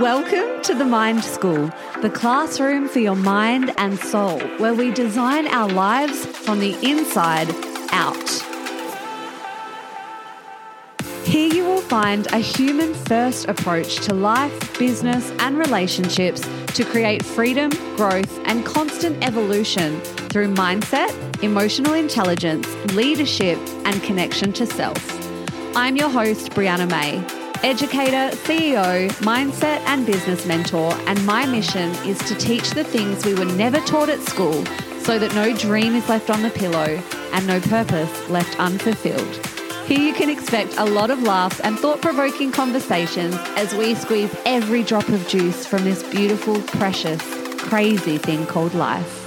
Welcome to the Mind School, the classroom for your mind and soul, where we design our lives from the inside out. Here you will find a human first approach to life, business, and relationships to create freedom, growth, and constant evolution through mindset, emotional intelligence, leadership, and connection to self. I'm your host, Brianna May educator, CEO, mindset, and business mentor, and my mission is to teach the things we were never taught at school so that no dream is left on the pillow and no purpose left unfulfilled. Here you can expect a lot of laughs and thought provoking conversations as we squeeze every drop of juice from this beautiful, precious, crazy thing called life.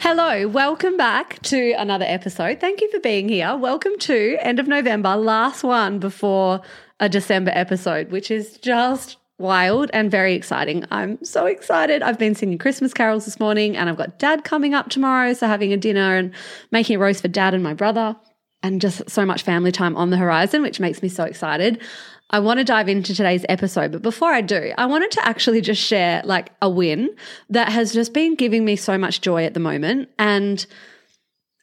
Hello, welcome back to another episode. Thank you for being here. Welcome to end of November, last one before a December episode, which is just wild and very exciting. I'm so excited. I've been singing Christmas carols this morning and I've got dad coming up tomorrow. So having a dinner and making a roast for dad and my brother and just so much family time on the horizon, which makes me so excited. I want to dive into today's episode, but before I do, I wanted to actually just share like a win that has just been giving me so much joy at the moment. And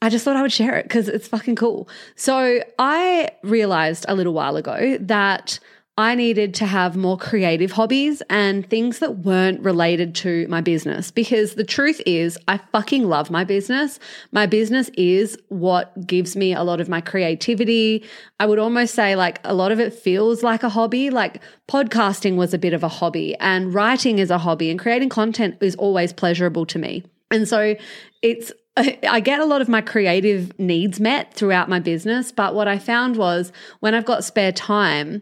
I just thought I would share it because it's fucking cool. So I realized a little while ago that I needed to have more creative hobbies and things that weren't related to my business because the truth is, I fucking love my business. My business is what gives me a lot of my creativity. I would almost say, like, a lot of it feels like a hobby. Like, podcasting was a bit of a hobby, and writing is a hobby, and creating content is always pleasurable to me. And so it's I get a lot of my creative needs met throughout my business, but what I found was when I've got spare time,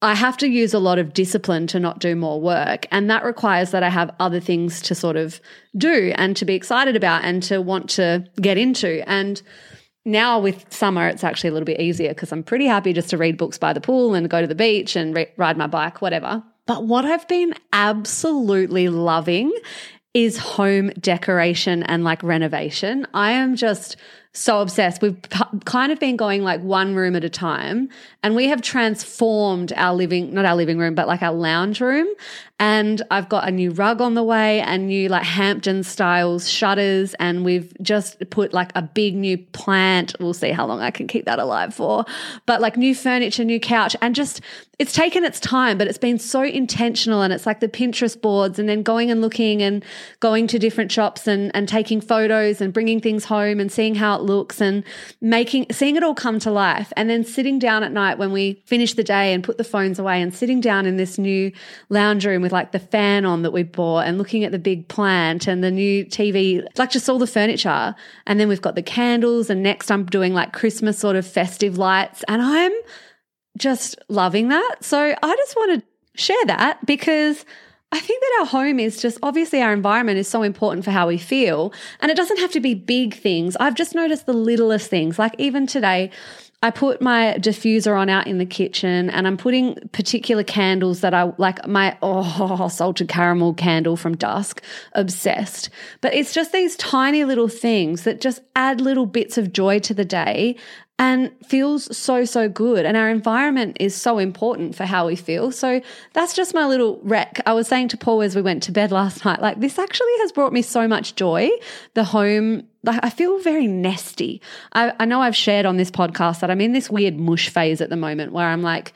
I have to use a lot of discipline to not do more work. And that requires that I have other things to sort of do and to be excited about and to want to get into. And now with summer, it's actually a little bit easier because I'm pretty happy just to read books by the pool and go to the beach and re- ride my bike, whatever. But what I've been absolutely loving is home decoration and like renovation. I am just so obsessed. We've p- kind of been going like one room at a time, and we have transformed our living, not our living room, but like our lounge room. And I've got a new rug on the way and new like Hampton styles shutters. And we've just put like a big new plant. We'll see how long I can keep that alive for. But like new furniture, new couch, and just it's taken its time, but it's been so intentional. And it's like the Pinterest boards and then going and looking and going to different shops and, and taking photos and bringing things home and seeing how looks and making, seeing it all come to life. And then sitting down at night when we finish the day and put the phones away and sitting down in this new lounge room with like the fan on that we bought and looking at the big plant and the new TV, like just all the furniture. And then we've got the candles. And next I'm doing like Christmas sort of festive lights. And I'm just loving that. So I just want to share that because I think that our home is just obviously our environment is so important for how we feel. And it doesn't have to be big things. I've just noticed the littlest things. Like even today, I put my diffuser on out in the kitchen and I'm putting particular candles that I like my oh salted caramel candle from dusk obsessed but it's just these tiny little things that just add little bits of joy to the day and feels so, so good. And our environment is so important for how we feel. So that's just my little wreck. I was saying to Paul as we went to bed last night, like this actually has brought me so much joy. The home, like I feel very nesty. I, I know I've shared on this podcast that I'm in this weird mush phase at the moment where I'm like,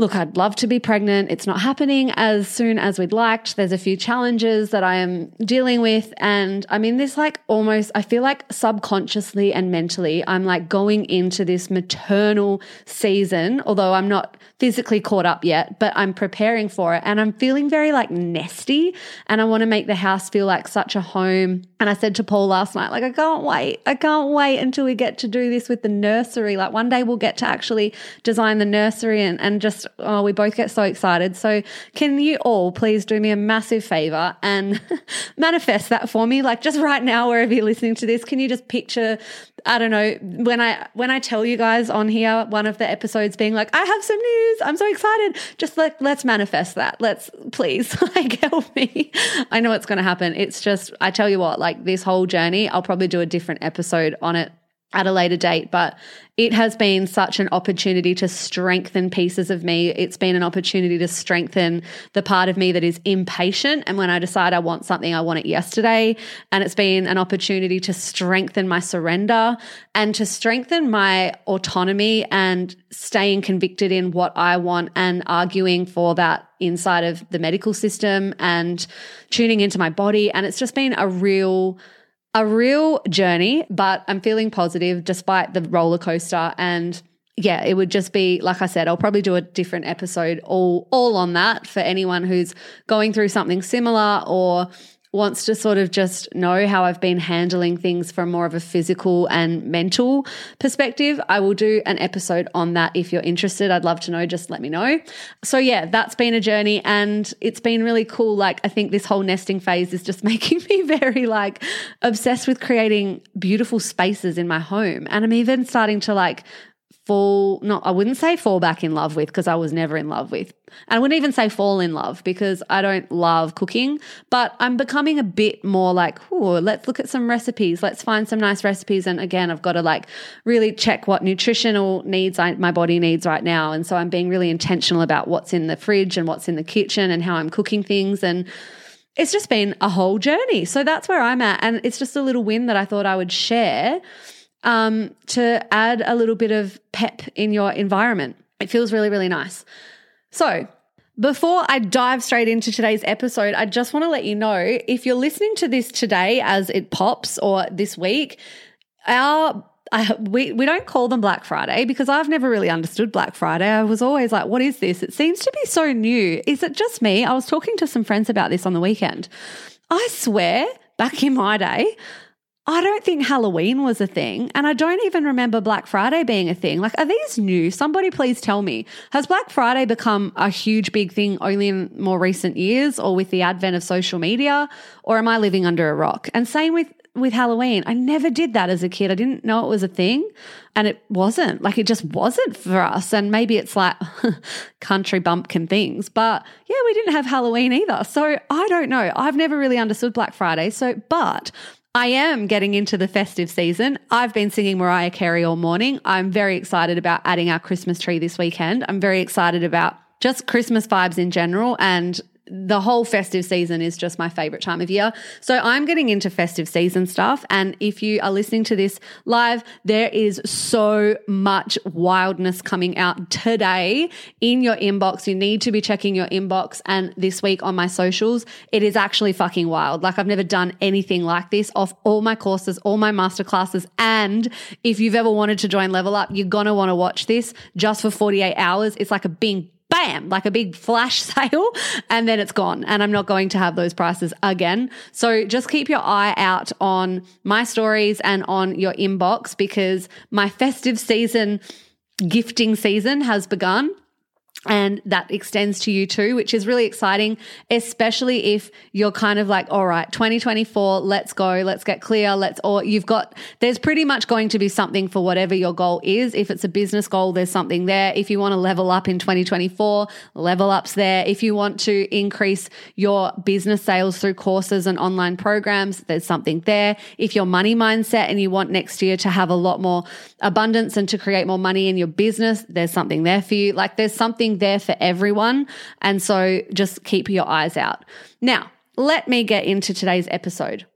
Look, I'd love to be pregnant. It's not happening as soon as we'd liked. There's a few challenges that I am dealing with. And I'm in this like almost, I feel like subconsciously and mentally, I'm like going into this maternal season, although I'm not physically caught up yet, but I'm preparing for it. And I'm feeling very like nesty. And I want to make the house feel like such a home. And I said to Paul last night, like, I can't wait. I can't wait until we get to do this with the nursery. Like one day we'll get to actually design the nursery and, and just oh, we both get so excited. So, can you all please do me a massive favor and manifest that for me? Like just right now, wherever you're listening to this, can you just picture? I don't know when I when I tell you guys on here one of the episodes being like, I have some news. I'm so excited. Just like let's manifest that. Let's please like help me. I know it's going to happen. It's just I tell you what, like this whole journey, I'll probably do a different episode on it at a later date, but it has been such an opportunity to strengthen pieces of me. It's been an opportunity to strengthen the part of me that is impatient. And when I decide I want something, I want it yesterday. And it's been an opportunity to strengthen my surrender and to strengthen my autonomy and staying convicted in what I want and arguing for that inside of the medical system and tuning into my body. And it's just been a real, a real journey, but I'm feeling positive despite the roller coaster. And yeah, it would just be like I said, I'll probably do a different episode all all on that for anyone who's going through something similar or wants to sort of just know how I've been handling things from more of a physical and mental perspective, I will do an episode on that if you're interested. I'd love to know, just let me know. So, yeah, that's been a journey and it's been really cool. Like, I think this whole nesting phase is just making me very like obsessed with creating beautiful spaces in my home. And I'm even starting to like fall not I wouldn't say fall back in love with because I was never in love with. And I wouldn't even say fall in love because I don't love cooking, but I'm becoming a bit more like, oh, let's look at some recipes. Let's find some nice recipes and again, I've got to like really check what nutritional needs I, my body needs right now and so I'm being really intentional about what's in the fridge and what's in the kitchen and how I'm cooking things and it's just been a whole journey. So that's where I'm at and it's just a little win that I thought I would share um, to add a little bit of pep in your environment. It feels really, really nice. So, before I dive straight into today's episode, I just want to let you know if you're listening to this today as it pops or this week, our I, we, we don't call them Black Friday because I've never really understood Black Friday. I was always like, what is this? It seems to be so new. Is it just me? I was talking to some friends about this on the weekend. I swear, back in my day, I don't think Halloween was a thing. And I don't even remember Black Friday being a thing. Like, are these new? Somebody please tell me. Has Black Friday become a huge, big thing only in more recent years or with the advent of social media? Or am I living under a rock? And same with with Halloween. I never did that as a kid. I didn't know it was a thing and it wasn't. Like it just wasn't for us. And maybe it's like country bumpkin things. But yeah, we didn't have Halloween either. So I don't know. I've never really understood Black Friday. So but I am getting into the festive season. I've been singing Mariah Carey all morning. I'm very excited about adding our Christmas tree this weekend. I'm very excited about just Christmas vibes in general and the whole festive season is just my favorite time of year. So I'm getting into festive season stuff. And if you are listening to this live, there is so much wildness coming out today in your inbox. You need to be checking your inbox. And this week on my socials, it is actually fucking wild. Like I've never done anything like this off all my courses, all my masterclasses. And if you've ever wanted to join Level Up, you're going to want to watch this just for 48 hours. It's like a bing bam, like a big flash sale, and then it's gone. And I'm not going to have those prices again. So just keep your eye out on my stories and on your inbox because my festive season gifting season has begun. And that extends to you too, which is really exciting, especially if you're kind of like, all right, 2024, let's go, let's get clear, let's, or you've got, there's pretty much going to be something for whatever your goal is. If it's a business goal, there's something there. If you want to level up in 2024, level ups there. If you want to increase your business sales through courses and online programs, there's something there. If your money mindset and you want next year to have a lot more abundance and to create more money in your business, there's something there for you. Like there's something there for everyone. And so just keep your eyes out. Now, let me get into today's episode.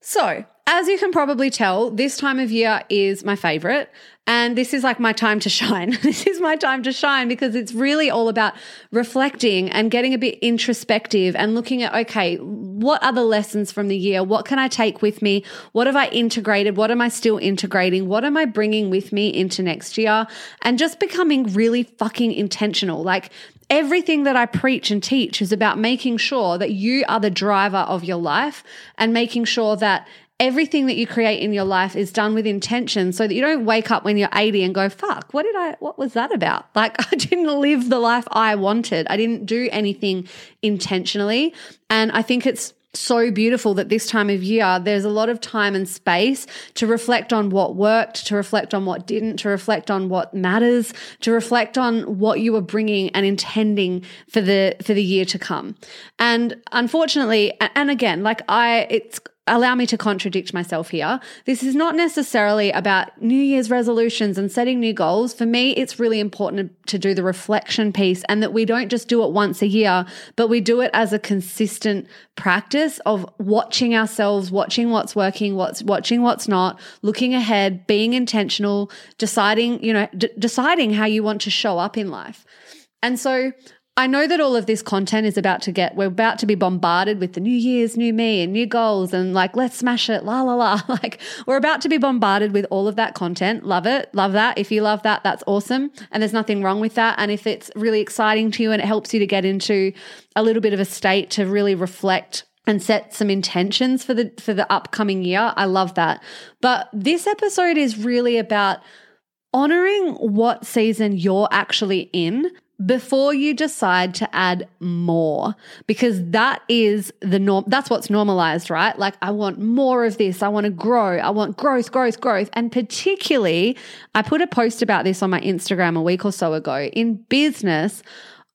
So, as you can probably tell, this time of year is my favorite. And this is like my time to shine. this is my time to shine because it's really all about reflecting and getting a bit introspective and looking at, okay, what are the lessons from the year? What can I take with me? What have I integrated? What am I still integrating? What am I bringing with me into next year? And just becoming really fucking intentional. Like everything that I preach and teach is about making sure that you are the driver of your life and making sure that everything that you create in your life is done with intention so that you don't wake up when you're 80 and go, fuck, what did I, what was that about? Like, I didn't live the life I wanted. I didn't do anything intentionally. And I think it's, so beautiful that this time of year there's a lot of time and space to reflect on what worked, to reflect on what didn't, to reflect on what matters, to reflect on what you were bringing and intending for the for the year to come. And unfortunately, and again, like I it's allow me to contradict myself here. This is not necessarily about New Year's resolutions and setting new goals. For me, it's really important to do the reflection piece and that we don't just do it once a year, but we do it as a consistent practice of watching ourselves, watching what's working, what's watching what's not, looking ahead, being intentional, deciding, you know, d- deciding how you want to show up in life. And so I know that all of this content is about to get, we're about to be bombarded with the new year's, new me and new goals and like, let's smash it, la, la, la. Like, we're about to be bombarded with all of that content. Love it. Love that. If you love that, that's awesome. And there's nothing wrong with that. And if it's really exciting to you and it helps you to get into a little bit of a state to really reflect and set some intentions for the for the upcoming year. I love that. But this episode is really about honoring what season you're actually in before you decide to add more because that is the norm that's what's normalized right? Like i want more of this. I want to grow. I want growth growth growth. And particularly i put a post about this on my instagram a week or so ago. In business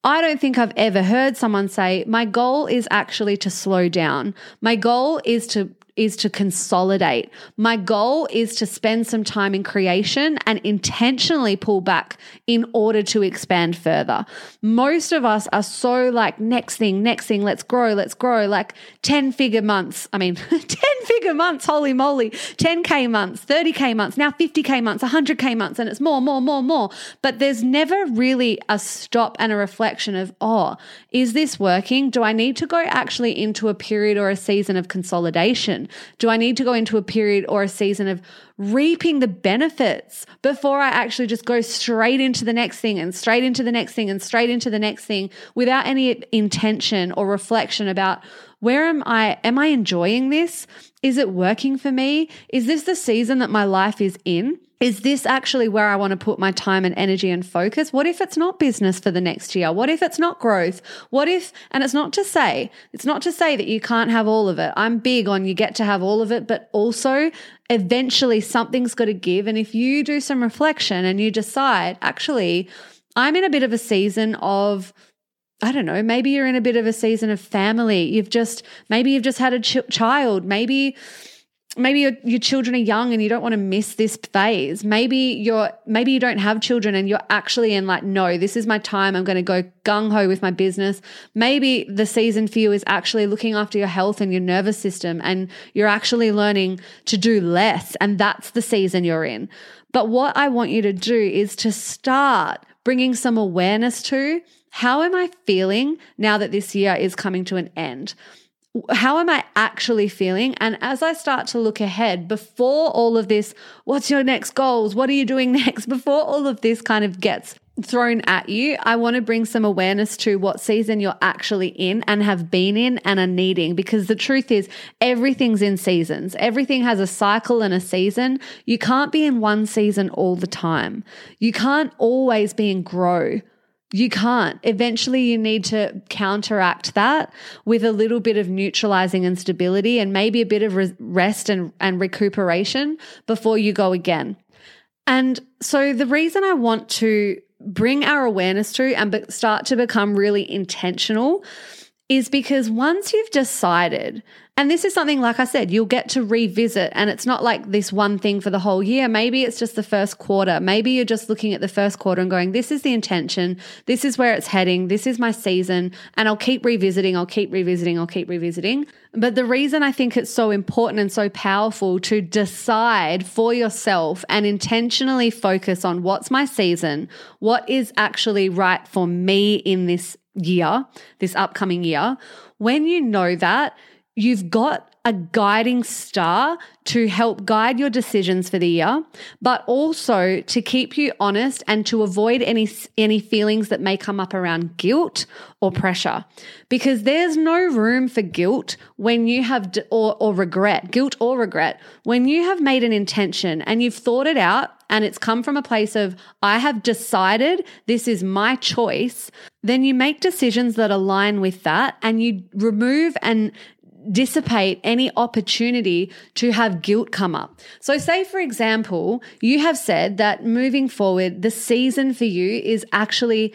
I don't think I've ever heard someone say, My goal is actually to slow down. My goal is to is to consolidate. My goal is to spend some time in creation and intentionally pull back in order to expand further. Most of us are so like, next thing, next thing, let's grow, let's grow, like 10 figure months. I mean, 10 figure months, holy moly, 10K months, 30K months, now 50K months, 100K months, and it's more, more, more, more. But there's never really a stop and a reflection of, oh, is this working? Do I need to go actually into a period or a season of consolidation? Do I need to go into a period or a season of reaping the benefits before I actually just go straight into the next thing and straight into the next thing and straight into the next thing without any intention or reflection about where am I? Am I enjoying this? Is it working for me? Is this the season that my life is in? Is this actually where I want to put my time and energy and focus? What if it's not business for the next year? What if it's not growth? What if, and it's not to say, it's not to say that you can't have all of it. I'm big on you get to have all of it, but also eventually something's got to give. And if you do some reflection and you decide, actually, I'm in a bit of a season of, I don't know, maybe you're in a bit of a season of family. You've just, maybe you've just had a ch- child. Maybe, maybe your, your children are young and you don't want to miss this phase. Maybe you're maybe you don't have children and you're actually in like no this is my time. I'm going to go gung-ho with my business. Maybe the season for you is actually looking after your health and your nervous system and you're actually learning to do less and that's the season you're in. But what i want you to do is to start bringing some awareness to how am i feeling now that this year is coming to an end how am I actually feeling? And as I start to look ahead, before all of this, what's your next goals? What are you doing next? Before all of this kind of gets thrown at you, I want to bring some awareness to what season you're actually in and have been in and are needing. Because the truth is, everything's in seasons. Everything has a cycle and a season. You can't be in one season all the time. You can't always be in grow you can't. Eventually, you need to counteract that with a little bit of neutralizing and stability and maybe a bit of rest and, and recuperation before you go again. And so, the reason I want to bring our awareness to and start to become really intentional is because once you've decided and this is something, like I said, you'll get to revisit. And it's not like this one thing for the whole year. Maybe it's just the first quarter. Maybe you're just looking at the first quarter and going, this is the intention. This is where it's heading. This is my season. And I'll keep revisiting. I'll keep revisiting. I'll keep revisiting. But the reason I think it's so important and so powerful to decide for yourself and intentionally focus on what's my season, what is actually right for me in this year, this upcoming year. When you know that, you've got a guiding star to help guide your decisions for the year, but also to keep you honest and to avoid any any feelings that may come up around guilt or pressure. Because there's no room for guilt when you have or or regret, guilt or regret when you have made an intention and you've thought it out and it's come from a place of I have decided this is my choice, then you make decisions that align with that and you remove and dissipate any opportunity to have guilt come up. So, say for example, you have said that moving forward, the season for you is actually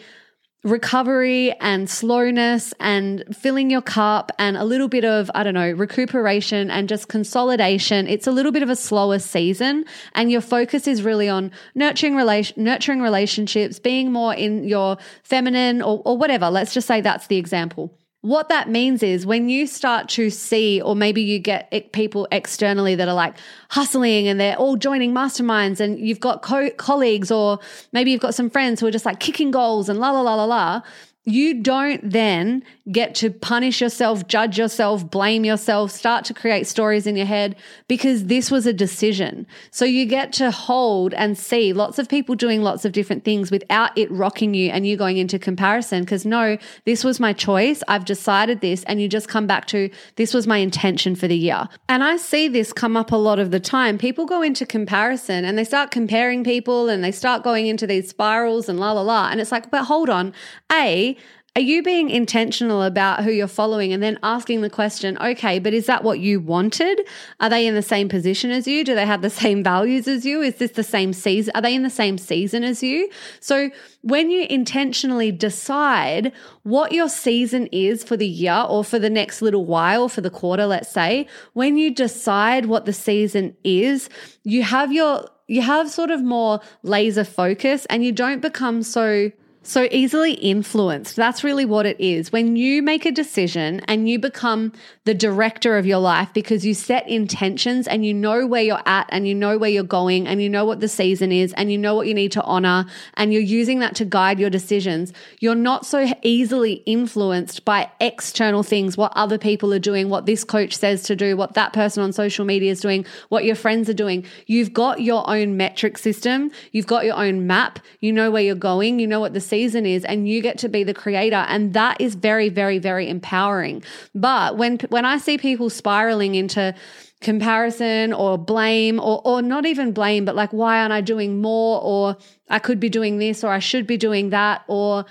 recovery and slowness and filling your cup and a little bit of, I don't know, recuperation and just consolidation. It's a little bit of a slower season and your focus is really on nurturing relation, nurturing relationships, being more in your feminine or, or whatever. Let's just say that's the example. What that means is when you start to see, or maybe you get people externally that are like hustling and they're all joining masterminds, and you've got co- colleagues, or maybe you've got some friends who are just like kicking goals and la la la la la you don't then get to punish yourself, judge yourself, blame yourself, start to create stories in your head because this was a decision. So you get to hold and see lots of people doing lots of different things without it rocking you and you going into comparison because no, this was my choice. I've decided this. And you just come back to this was my intention for the year. And I see this come up a lot of the time. People go into comparison and they start comparing people and they start going into these spirals and la la la. And it's like, but hold on. A, are you being intentional about who you're following and then asking the question, okay, but is that what you wanted? Are they in the same position as you? Do they have the same values as you? Is this the same season? Are they in the same season as you? So when you intentionally decide what your season is for the year or for the next little while, for the quarter, let's say, when you decide what the season is, you have your you have sort of more laser focus and you don't become so so easily influenced. That's really what it is. When you make a decision and you become the director of your life because you set intentions and you know where you're at and you know where you're going and you know what the season is and you know what you need to honor and you're using that to guide your decisions, you're not so easily influenced by external things, what other people are doing, what this coach says to do, what that person on social media is doing, what your friends are doing. You've got your own metric system. You've got your own map. You know where you're going. You know what the season is and you get to be the creator and that is very very very empowering. But when when i see people spiraling into comparison or blame or or not even blame but like why aren't i doing more? Or i could be doing this or i should be doing that. Or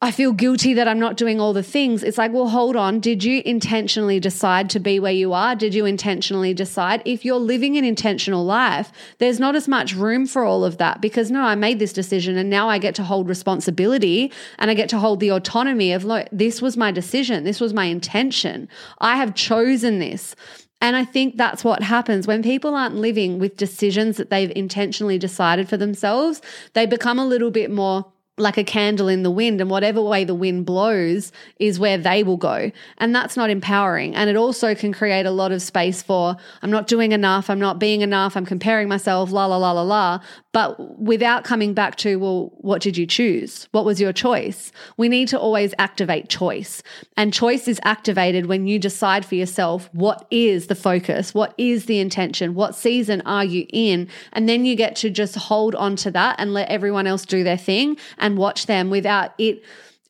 I feel guilty that I'm not doing all the things. It's like, well, hold on. Did you intentionally decide to be where you are? Did you intentionally decide? If you're living an intentional life, there's not as much room for all of that because no, I made this decision and now I get to hold responsibility and I get to hold the autonomy of, look, this was my decision. This was my intention. I have chosen this. And I think that's what happens when people aren't living with decisions that they've intentionally decided for themselves. They become a little bit more like a candle in the wind and whatever way the wind blows is where they will go. And that's not empowering. And it also can create a lot of space for i'm not doing enough i'm not being enough i'm comparing myself la la la la la but without coming back to well what did you choose? What was your choice? We need to always activate choice. And choice is activated when you decide for yourself what is the focus what is the intention what season are you in? And then you get to just hold on to that and let everyone else do their thing and watch them without it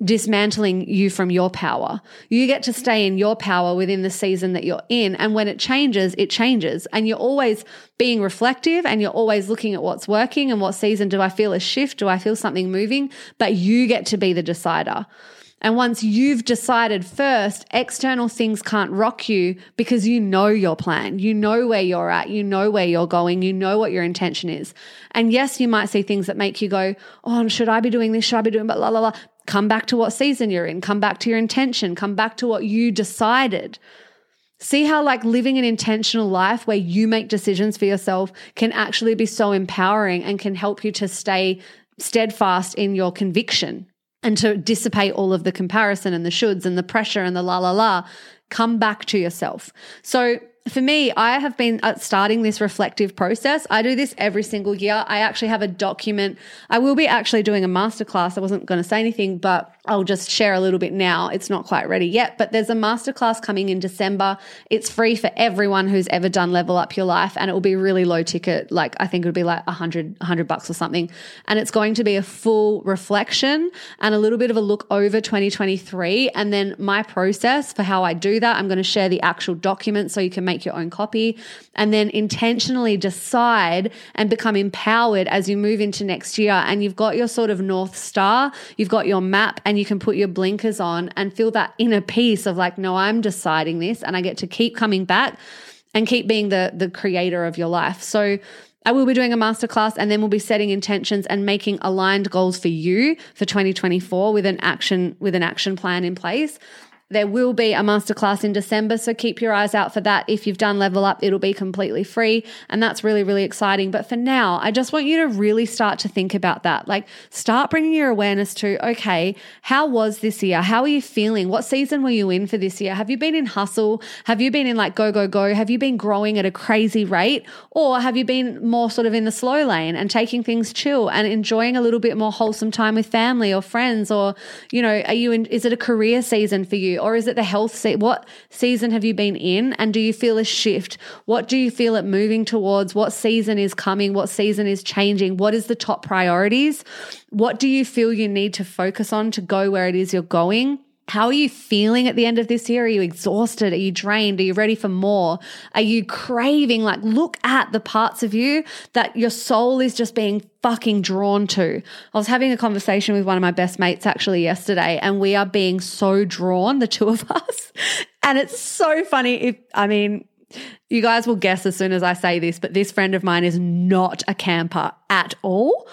dismantling you from your power. You get to stay in your power within the season that you're in. And when it changes, it changes. And you're always being reflective and you're always looking at what's working and what season do I feel a shift? Do I feel something moving? But you get to be the decider. And once you've decided first, external things can't rock you because you know your plan. You know where you're at. You know where you're going. You know what your intention is. And yes, you might see things that make you go, Oh, should I be doing this? Should I be doing, but la, la, la. Come back to what season you're in. Come back to your intention. Come back to what you decided. See how, like, living an intentional life where you make decisions for yourself can actually be so empowering and can help you to stay steadfast in your conviction and to dissipate all of the comparison and the shoulds and the pressure and the la la la, come back to yourself. So for me, I have been uh, starting this reflective process. I do this every single year. I actually have a document. I will be actually doing a masterclass. I wasn't going to say anything, but I'll just share a little bit now. It's not quite ready yet, but there's a masterclass coming in December. It's free for everyone who's ever done Level Up Your Life, and it will be really low ticket. Like I think it would be like a hundred, hundred bucks or something. And it's going to be a full reflection and a little bit of a look over 2023, and then my process for how I do that. I'm going to share the actual document so you can make your own copy, and then intentionally decide and become empowered as you move into next year. And you've got your sort of north star, you've got your map, and you can put your blinkers on and feel that inner peace of like, no, I'm deciding this and I get to keep coming back and keep being the the creator of your life. So uh, I will be doing a masterclass and then we'll be setting intentions and making aligned goals for you for 2024 with an action with an action plan in place. There will be a masterclass in December, so keep your eyes out for that. If you've done Level Up, it'll be completely free, and that's really, really exciting. But for now, I just want you to really start to think about that. Like, start bringing your awareness to, okay, how was this year? How are you feeling? What season were you in for this year? Have you been in hustle? Have you been in like go, go, go? Have you been growing at a crazy rate? Or have you been more sort of in the slow lane and taking things chill and enjoying a little bit more wholesome time with family or friends? Or, you know, are you in, is it a career season for you? Or is it the health what season have you been in? And do you feel a shift? What do you feel it moving towards? What season is coming? What season is changing? What is the top priorities? What do you feel you need to focus on to go where it is you're going how are you feeling at the end of this year? Are you exhausted? Are you drained? Are you ready for more? Are you craving? Like, look at the parts of you that your soul is just being fucking drawn to. I was having a conversation with one of my best mates actually yesterday, and we are being so drawn, the two of us. And it's so funny. If, I mean, you guys will guess as soon as I say this, but this friend of mine is not a camper at all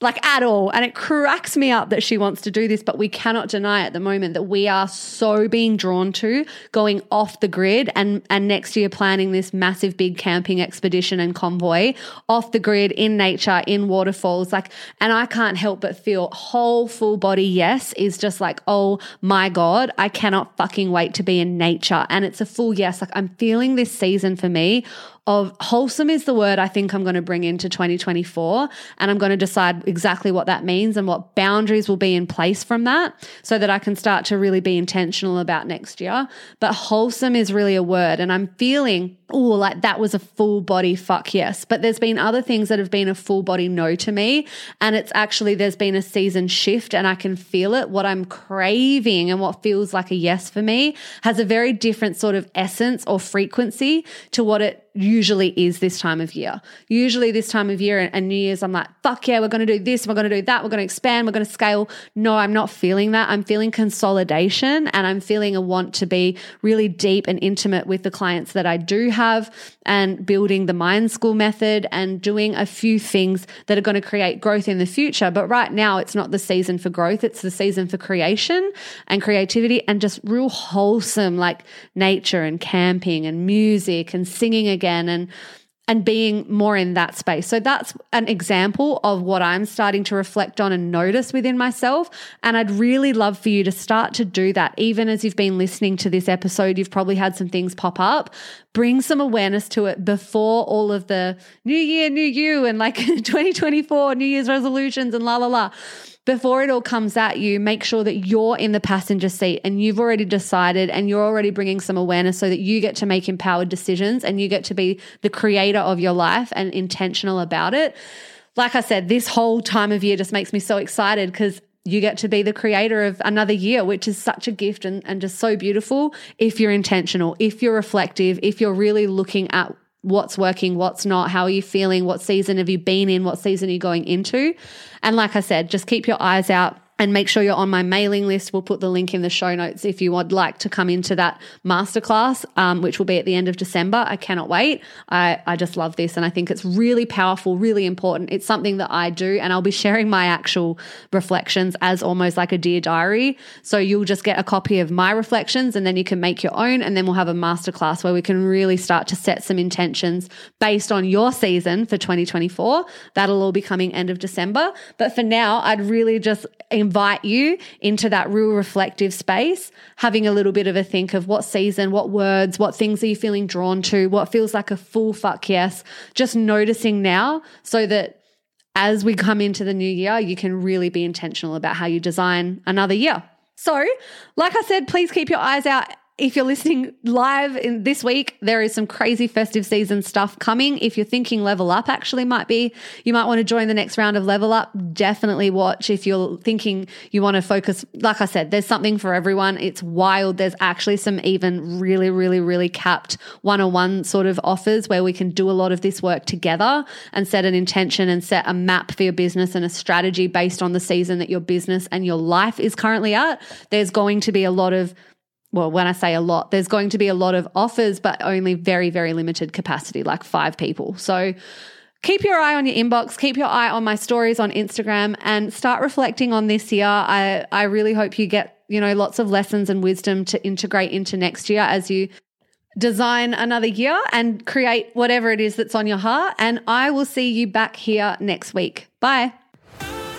like at all. And it cracks me up that she wants to do this, but we cannot deny at the moment that we are so being drawn to going off the grid and, and next year planning this massive big camping expedition and convoy off the grid in nature, in waterfalls. Like, and I can't help but feel whole full body yes is just like, oh my God, I cannot fucking wait to be in nature. And it's a full yes. Like I'm feeling this season for me of wholesome is the word I think I'm going to bring into 2024. And I'm going to decide exactly what that means and what boundaries will be in place from that so that I can start to really be intentional about next year. But wholesome is really a word. And I'm feeling, oh, like that was a full body fuck yes. But there's been other things that have been a full body no to me. And it's actually, there's been a season shift and I can feel it. What I'm craving and what feels like a yes for me has a very different sort of essence or frequency to what it usually is this time of year. Usually, this time of year and, New Year's, I'm like, fuck yeah, we're going to do this, we're going to do that, we're going to expand, we're going to scale. No, I'm not feeling that. I'm feeling consolidation and I'm feeling a want to be really deep and intimate with the clients that I do have and building the mind school method and doing a few things that are going to create growth in the future. But right now, it's not the season for growth, it's the season for creation and creativity and just real wholesome, like nature and camping and music and singing again again and and being more in that space. So that's an example of what I'm starting to reflect on and notice within myself. And I'd really love for you to start to do that. Even as you've been listening to this episode, you've probably had some things pop up. Bring some awareness to it before all of the new year, new you, and like 2024 New Year's resolutions and la la la before it all comes at you, make sure that you're in the passenger seat and you've already decided and you're already bringing some awareness so that you get to make empowered decisions and you get to be the creator of your life and intentional about it. Like I said, this whole time of year just makes me so excited because you get to be the creator of another year, which is such a gift and, and just so beautiful if you're intentional, if you're reflective, if you're really looking at what's working, what's not, how are you feeling, what season have you been in, what season are you going into. And like I said, just keep your eyes out and make sure you're on my mailing list. We'll put the link in the show notes if you would like to come into that masterclass, um, which will be at the end of December. I cannot wait. I, I just love this and I think it's really powerful, really important. It's something that I do, and I'll be sharing my actual reflections as almost like a dear diary. So you'll just get a copy of my reflections and then you can make your own. And then we'll have a masterclass where we can really start to set some intentions based on your season for 2024. That'll all be coming end of December. But for now, I'd really just invite you into that real reflective space, having a little bit of a think of what season, what words, what things are you feeling drawn to, what feels like a full fuck yes. Just noticing now so that as we come into the new year, you can really be intentional about how you design another year. So, like I said, please keep your eyes out if you're listening live in this week, there is some crazy festive season stuff coming. If you're thinking level up actually might be, you might want to join the next round of level up. Definitely watch if you're thinking you want to focus. Like I said, there's something for everyone. It's wild. There's actually some even really, really, really capped one on one sort of offers where we can do a lot of this work together and set an intention and set a map for your business and a strategy based on the season that your business and your life is currently at. There's going to be a lot of well, when I say a lot, there's going to be a lot of offers, but only very, very limited capacity, like five people. So keep your eye on your inbox, keep your eye on my stories on Instagram, and start reflecting on this year. I, I really hope you get, you know, lots of lessons and wisdom to integrate into next year as you design another year and create whatever it is that's on your heart. And I will see you back here next week. Bye.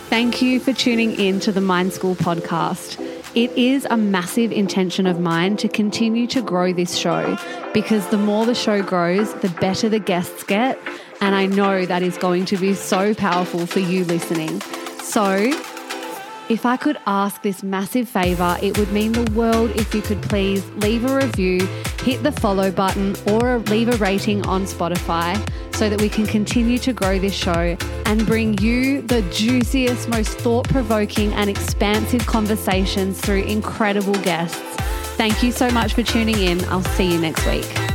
Thank you for tuning in to the Mind School podcast. It is a massive intention of mine to continue to grow this show because the more the show grows, the better the guests get. And I know that is going to be so powerful for you listening. So, if I could ask this massive favor, it would mean the world if you could please leave a review, hit the follow button, or leave a rating on Spotify so that we can continue to grow this show and bring you the juiciest, most thought provoking, and expansive conversations through incredible guests. Thank you so much for tuning in. I'll see you next week.